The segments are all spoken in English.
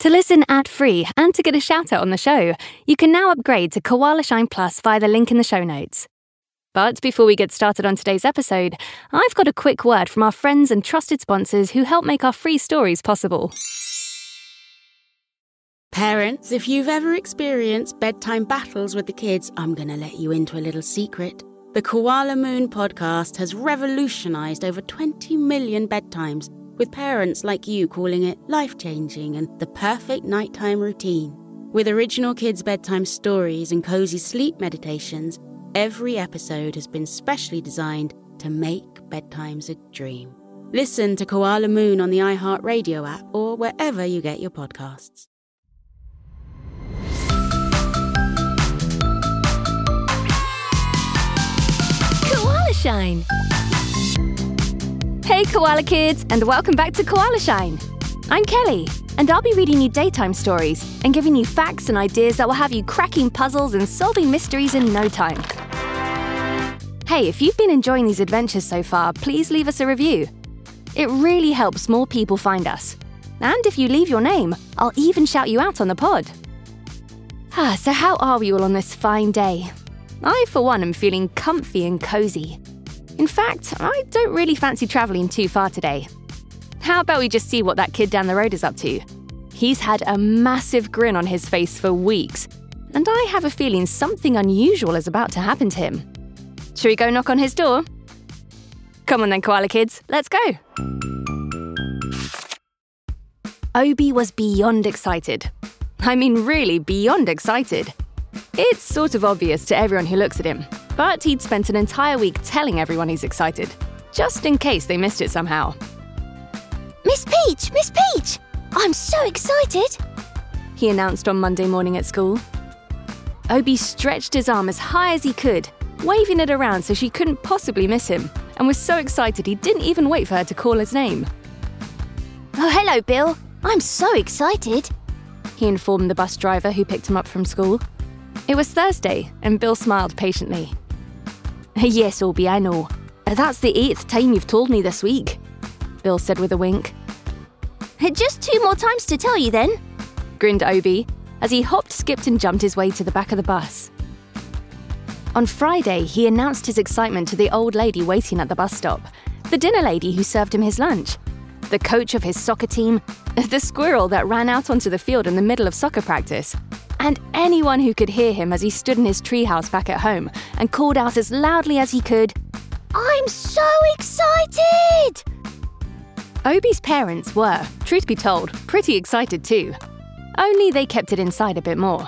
To listen ad free and to get a shout out on the show, you can now upgrade to Koala Shine Plus via the link in the show notes. But before we get started on today's episode, I've got a quick word from our friends and trusted sponsors who help make our free stories possible. Parents, if you've ever experienced bedtime battles with the kids, I'm going to let you into a little secret. The Koala Moon podcast has revolutionized over 20 million bedtimes, with parents like you calling it life changing and the perfect nighttime routine. With original kids' bedtime stories and cozy sleep meditations, every episode has been specially designed to make bedtimes a dream. Listen to Koala Moon on the iHeartRadio app or wherever you get your podcasts. Koala Shine! Hey, Koala Kids, and welcome back to Koala Shine. I'm Kelly, and I'll be reading you daytime stories and giving you facts and ideas that will have you cracking puzzles and solving mysteries in no time. Hey, if you've been enjoying these adventures so far, please leave us a review. It really helps more people find us. And if you leave your name, I'll even shout you out on the pod. Ah, so how are we all on this fine day? I, for one, am feeling comfy and cozy. In fact, I don't really fancy travelling too far today. How about we just see what that kid down the road is up to? He's had a massive grin on his face for weeks, and I have a feeling something unusual is about to happen to him. Should we go knock on his door? Come on then, koala kids, let's go. Obie was beyond excited. I mean, really beyond excited. It's sort of obvious to everyone who looks at him, but he'd spent an entire week telling everyone he's excited, just in case they missed it somehow. Miss Peach, Miss Peach! I'm so excited! He announced on Monday morning at school. Obie stretched his arm as high as he could, waving it around so she couldn't possibly miss him, and was so excited he didn't even wait for her to call his name. Oh, hello, Bill. I'm so excited. He informed the bus driver who picked him up from school. It was Thursday, and Bill smiled patiently. Yes, Obie, I know. Uh, that's the eighth time you've told me this week, Bill said with a wink. Uh, just two more times to tell you then, grinned Obie as he hopped, skipped, and jumped his way to the back of the bus. On Friday, he announced his excitement to the old lady waiting at the bus stop, the dinner lady who served him his lunch, the coach of his soccer team, the squirrel that ran out onto the field in the middle of soccer practice, and anyone who could hear him as he stood in his treehouse back at home and called out as loudly as he could, I'm so excited! Obie's parents were, truth be told, pretty excited too. Only they kept it inside a bit more,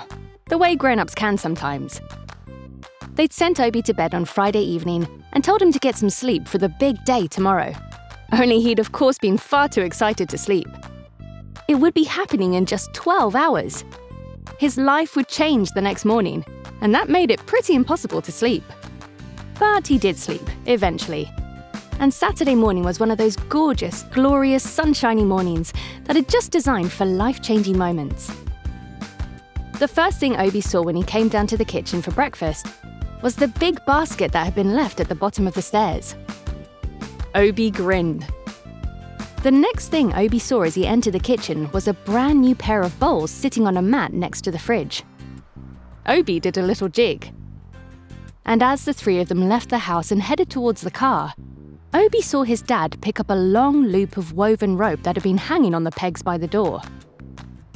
the way grown ups can sometimes. They'd sent Obie to bed on Friday evening and told him to get some sleep for the big day tomorrow. Only he'd, of course, been far too excited to sleep. It would be happening in just 12 hours. His life would change the next morning, and that made it pretty impossible to sleep. But he did sleep, eventually. And Saturday morning was one of those gorgeous, glorious, sunshiny mornings that are just designed for life changing moments. The first thing Obie saw when he came down to the kitchen for breakfast was the big basket that had been left at the bottom of the stairs. Obie grinned. The next thing Obie saw as he entered the kitchen was a brand new pair of bowls sitting on a mat next to the fridge. Obie did a little jig. And as the three of them left the house and headed towards the car, Obie saw his dad pick up a long loop of woven rope that had been hanging on the pegs by the door.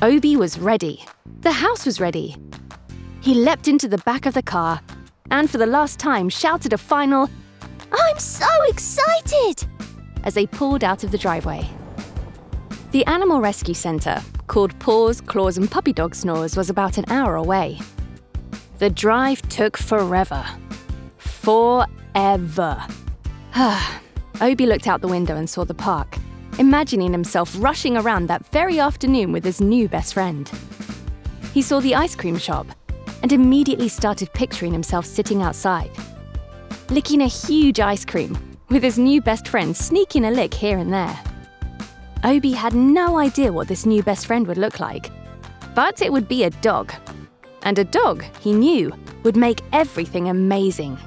Obie was ready. The house was ready. He leapt into the back of the car and, for the last time, shouted a final, I'm so excited! As they pulled out of the driveway. The animal rescue centre, called Paws, Claws and Puppy Dog Snores, was about an hour away. The drive took forever. Forever. Obie looked out the window and saw the park, imagining himself rushing around that very afternoon with his new best friend. He saw the ice cream shop and immediately started picturing himself sitting outside, licking a huge ice cream with his new best friend sneaking a lick here and there. Obie had no idea what this new best friend would look like, but it would be a dog. And a dog, he knew, would make everything amazing.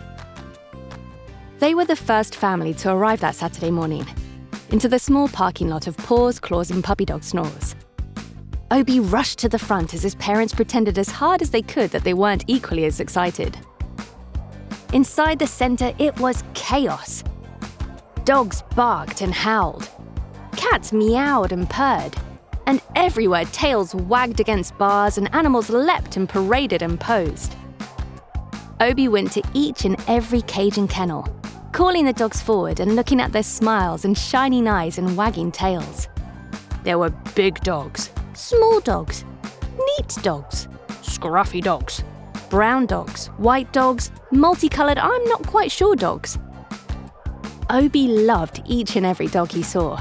They were the first family to arrive that Saturday morning into the small parking lot of Paws, Claws, and Puppy Dog Snores. Obie rushed to the front as his parents pretended as hard as they could that they weren't equally as excited. Inside the centre, it was chaos. Dogs barked and howled. Cats meowed and purred. And everywhere, tails wagged against bars and animals leapt and paraded and posed. Obie went to each and every cage and kennel, calling the dogs forward and looking at their smiles and shining eyes and wagging tails. There were big dogs, small dogs, neat dogs, scruffy dogs, brown dogs, white dogs, multicoloured, I'm not quite sure dogs. Obie loved each and every dog he saw,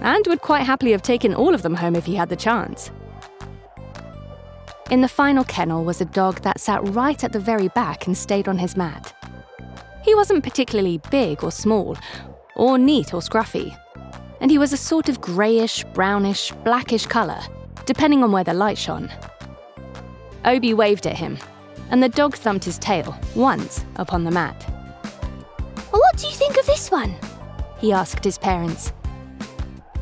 and would quite happily have taken all of them home if he had the chance. In the final kennel was a dog that sat right at the very back and stayed on his mat. He wasn't particularly big or small, or neat or scruffy, and he was a sort of greyish, brownish, blackish colour, depending on where the light shone. Obie waved at him, and the dog thumped his tail once upon the mat. What do you think of this one? He asked his parents.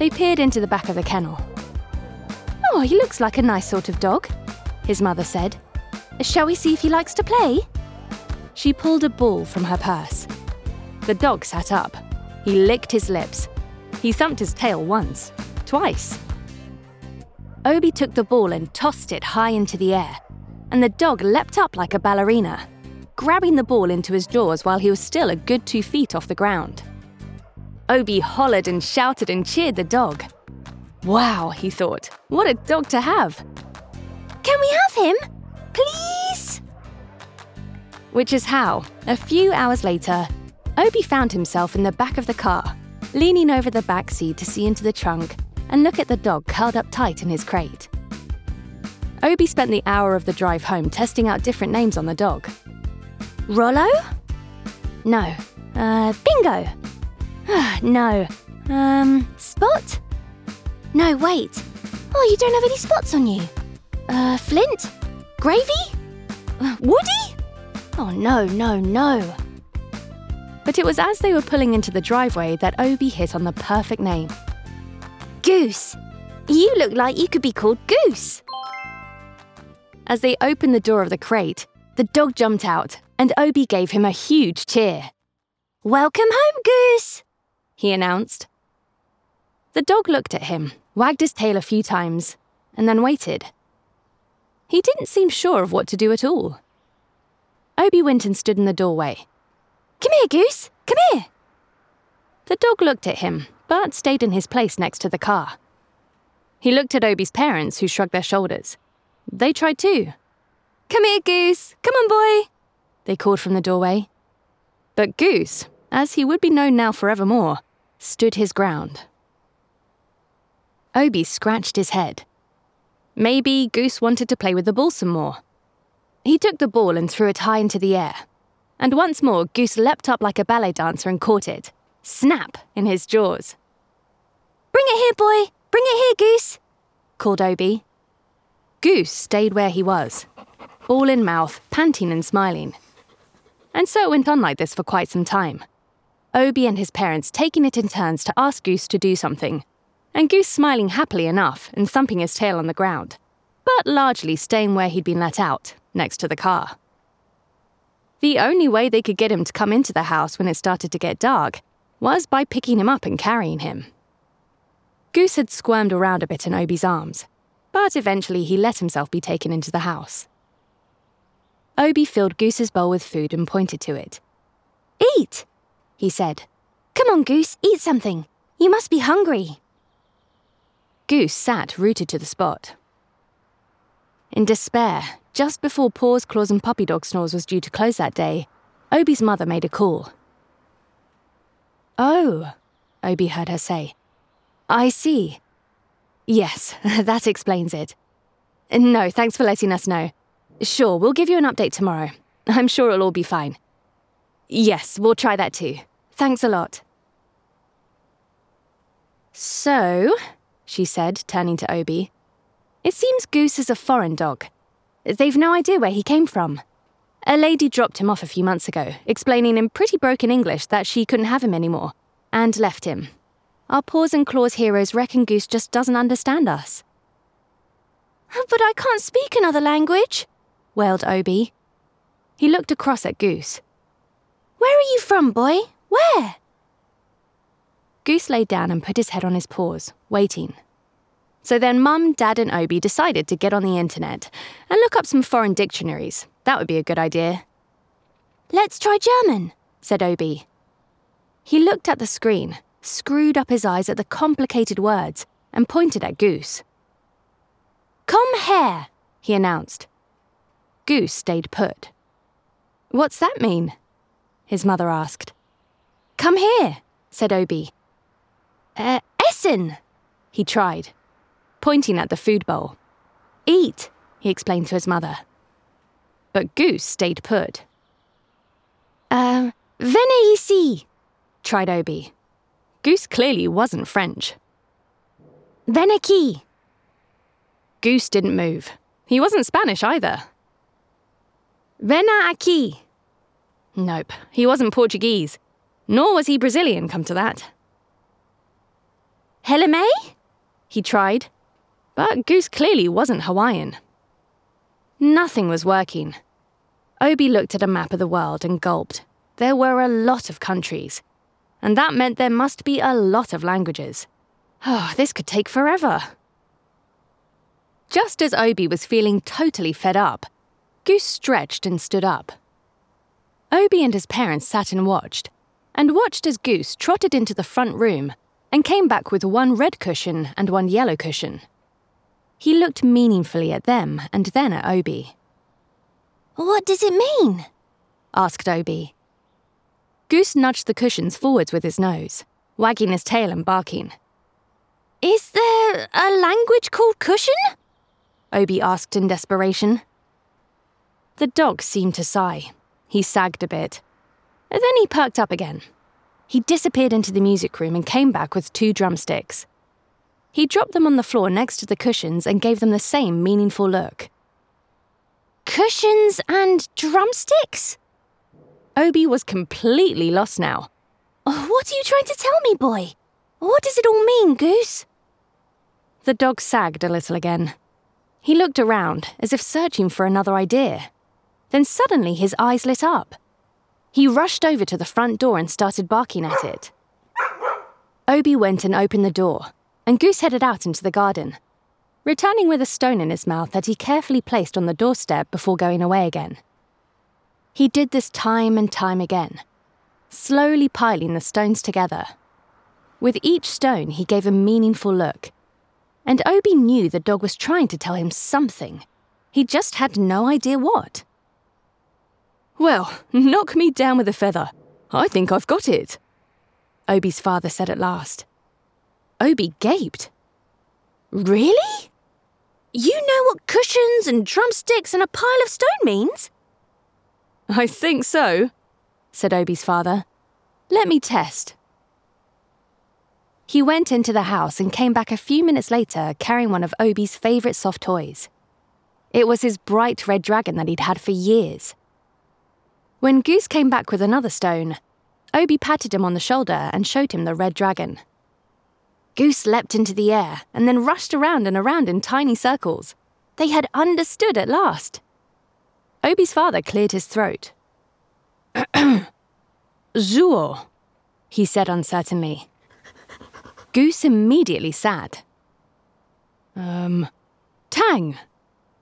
They peered into the back of the kennel. Oh, he looks like a nice sort of dog, his mother said. Shall we see if he likes to play? She pulled a ball from her purse. The dog sat up. He licked his lips. He thumped his tail once, twice. Obie took the ball and tossed it high into the air, and the dog leapt up like a ballerina, grabbing the ball into his jaws while he was still a good two feet off the ground. Obie hollered and shouted and cheered the dog. Wow, he thought, what a dog to have! Can we have him? Please? Which is how, a few hours later, Obie found himself in the back of the car, leaning over the back seat to see into the trunk and look at the dog curled up tight in his crate. Obie spent the hour of the drive home testing out different names on the dog. Rollo? No. Uh, Bingo? no. Um, Spot? No, wait. Oh, you don't have any spots on you. Uh, Flint? Gravy? Uh, Woody? Oh, no, no, no. But it was as they were pulling into the driveway that Obie hit on the perfect name Goose. You look like you could be called Goose. As they opened the door of the crate, the dog jumped out, and Obie gave him a huge cheer. Welcome home, Goose, he announced. The dog looked at him, wagged his tail a few times, and then waited. He didn't seem sure of what to do at all. Obie went and stood in the doorway. Come here, Goose, come here. The dog looked at him, but stayed in his place next to the car. He looked at Obie's parents, who shrugged their shoulders. They tried too. Come here, Goose. Come on, boy. They called from the doorway. But Goose, as he would be known now forevermore, stood his ground. Obie scratched his head. Maybe Goose wanted to play with the ball some more. He took the ball and threw it high into the air. And once more, Goose leapt up like a ballet dancer and caught it. Snap in his jaws. Bring it here, boy. Bring it here, Goose, called Obie. Goose stayed where he was, ball in mouth, panting and smiling. And so it went on like this for quite some time. Obie and his parents taking it in turns to ask Goose to do something, and Goose smiling happily enough and thumping his tail on the ground, but largely staying where he'd been let out, next to the car. The only way they could get him to come into the house when it started to get dark was by picking him up and carrying him. Goose had squirmed around a bit in Obie's arms, but eventually he let himself be taken into the house. Obie filled Goose's bowl with food and pointed to it. Eat, he said. Come on, Goose, eat something. You must be hungry. Goose sat rooted to the spot. In despair, just before Paws, Claws, and Puppy Dog Snores was due to close that day, Obie's mother made a call. Oh, Obie heard her say. I see. Yes, that explains it. No, thanks for letting us know. Sure, we'll give you an update tomorrow. I'm sure it'll all be fine. Yes, we'll try that too. Thanks a lot. So, she said, turning to Obie, it seems Goose is a foreign dog. They've no idea where he came from. A lady dropped him off a few months ago, explaining in pretty broken English that she couldn't have him anymore, and left him. Our paws and claws heroes reckon Goose just doesn't understand us. But I can't speak another language, wailed Obie. He looked across at Goose. Where are you from, boy? Where? Goose lay down and put his head on his paws, waiting. So then Mum, Dad, and Obie decided to get on the internet and look up some foreign dictionaries. That would be a good idea. Let's try German, said Obie. He looked at the screen, screwed up his eyes at the complicated words, and pointed at Goose. Come here, he announced. Goose stayed put. What's that mean? His mother asked. Come here, said Obie. Uh, Essen, he tried, pointing at the food bowl. Eat, he explained to his mother. But Goose stayed put. Um, venez ici, tried Obie. Goose clearly wasn't French. Ven aquí. Goose didn't move. He wasn't Spanish either. Vena aquí. Nope, he wasn't Portuguese. Nor was he Brazilian, come to that. Hele mai? He tried. But Goose clearly wasn't Hawaiian. Nothing was working. Obie looked at a map of the world and gulped. There were a lot of countries. And that meant there must be a lot of languages. Oh, this could take forever. Just as Obie was feeling totally fed up, Goose stretched and stood up. Obie and his parents sat and watched, and watched as Goose trotted into the front room and came back with one red cushion and one yellow cushion. He looked meaningfully at them and then at Obie. What does it mean? asked Obie. Goose nudged the cushions forwards with his nose, wagging his tail and barking. Is there a language called cushion? Obie asked in desperation. The dog seemed to sigh. He sagged a bit. Then he perked up again. He disappeared into the music room and came back with two drumsticks. He dropped them on the floor next to the cushions and gave them the same meaningful look. Cushions and drumsticks? Obie was completely lost now. Oh, what are you trying to tell me, boy? What does it all mean, Goose? The dog sagged a little again. He looked around, as if searching for another idea. Then suddenly his eyes lit up. He rushed over to the front door and started barking at it. Obie went and opened the door, and Goose headed out into the garden, returning with a stone in his mouth that he carefully placed on the doorstep before going away again. He did this time and time again, slowly piling the stones together. With each stone, he gave a meaningful look, and Obie knew the dog was trying to tell him something. He just had no idea what. Well, knock me down with a feather. I think I've got it, Obie's father said at last. Obie gaped. Really? You know what cushions and drumsticks and a pile of stone means? I think so, said Obie's father. Let me test. He went into the house and came back a few minutes later carrying one of Obie's favourite soft toys. It was his bright red dragon that he'd had for years. When Goose came back with another stone, Obie patted him on the shoulder and showed him the red dragon. Goose leapt into the air and then rushed around and around in tiny circles. They had understood at last. Obie's father cleared his throat. Zuo, he said uncertainly. Goose immediately sat. Um, Tang,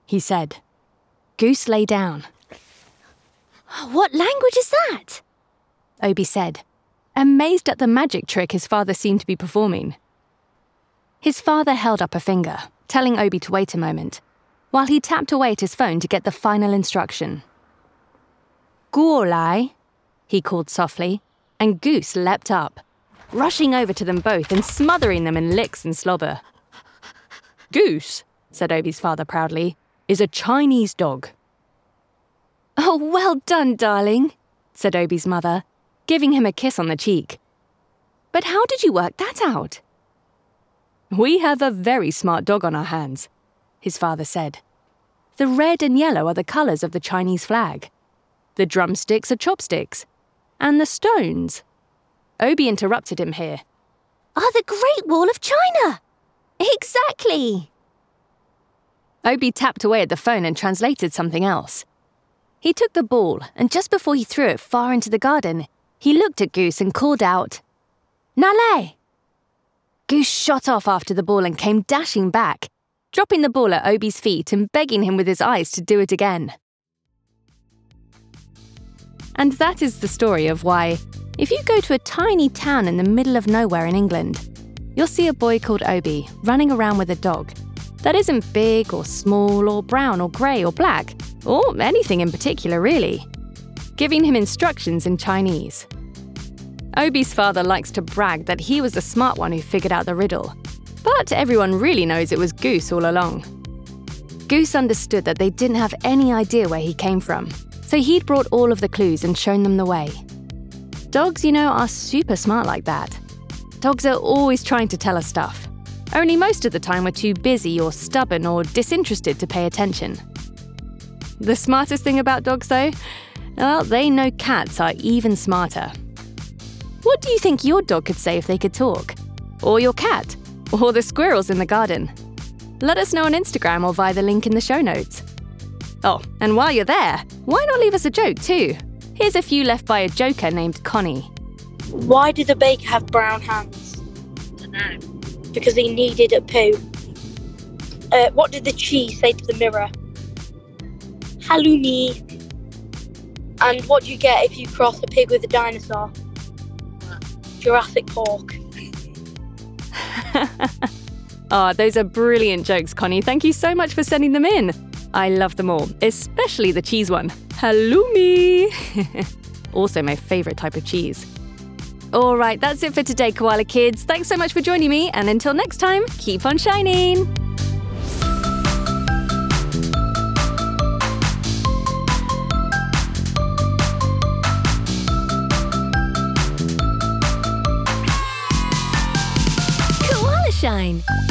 he said. Goose lay down. What language is that? Obie said, amazed at the magic trick his father seemed to be performing. His father held up a finger, telling Obie to wait a moment, while he tapped away at his phone to get the final instruction. Guolai, he called softly, and Goose leapt up rushing over to them both and smothering them in licks and slobber. Goose, said Obie's father proudly, is a Chinese dog. Oh, well done, darling, said Obie's mother, giving him a kiss on the cheek. But how did you work that out? We have a very smart dog on our hands, his father said. The red and yellow are the colours of the Chinese flag. The drumsticks are chopsticks. And the stones Obie interrupted him here. Are the Great Wall of China! Exactly! Obie tapped away at the phone and translated something else. He took the ball, and just before he threw it far into the garden, he looked at Goose and called out, Nale! Goose shot off after the ball and came dashing back, dropping the ball at Obie's feet and begging him with his eyes to do it again. And that is the story of why, if you go to a tiny town in the middle of nowhere in England, you'll see a boy called Obie running around with a dog that isn't big or small or brown or grey or black, or anything in particular, really, giving him instructions in Chinese. Obie's father likes to brag that he was the smart one who figured out the riddle, but everyone really knows it was Goose all along. Goose understood that they didn't have any idea where he came from, so he'd brought all of the clues and shown them the way. Dogs, you know, are super smart like that. Dogs are always trying to tell us stuff. Only most of the time we're too busy or stubborn or disinterested to pay attention. The smartest thing about dogs, though? Well, they know cats are even smarter. What do you think your dog could say if they could talk? Or your cat? Or the squirrels in the garden? Let us know on Instagram or via the link in the show notes. Oh, and while you're there, why not leave us a joke too? Here's a few left by a joker named Connie. Why did the baker have brown hands? Because he needed a poo. Uh, what did the cheese say to the mirror? Halloumi. And what do you get if you cross a pig with a dinosaur? Jurassic Park. Ah, oh, those are brilliant jokes, Connie. Thank you so much for sending them in. I love them all, especially the cheese one. Halloumi! also, my favourite type of cheese. All right, that's it for today, Koala Kids. Thanks so much for joining me, and until next time, keep on shining! Koala Shine!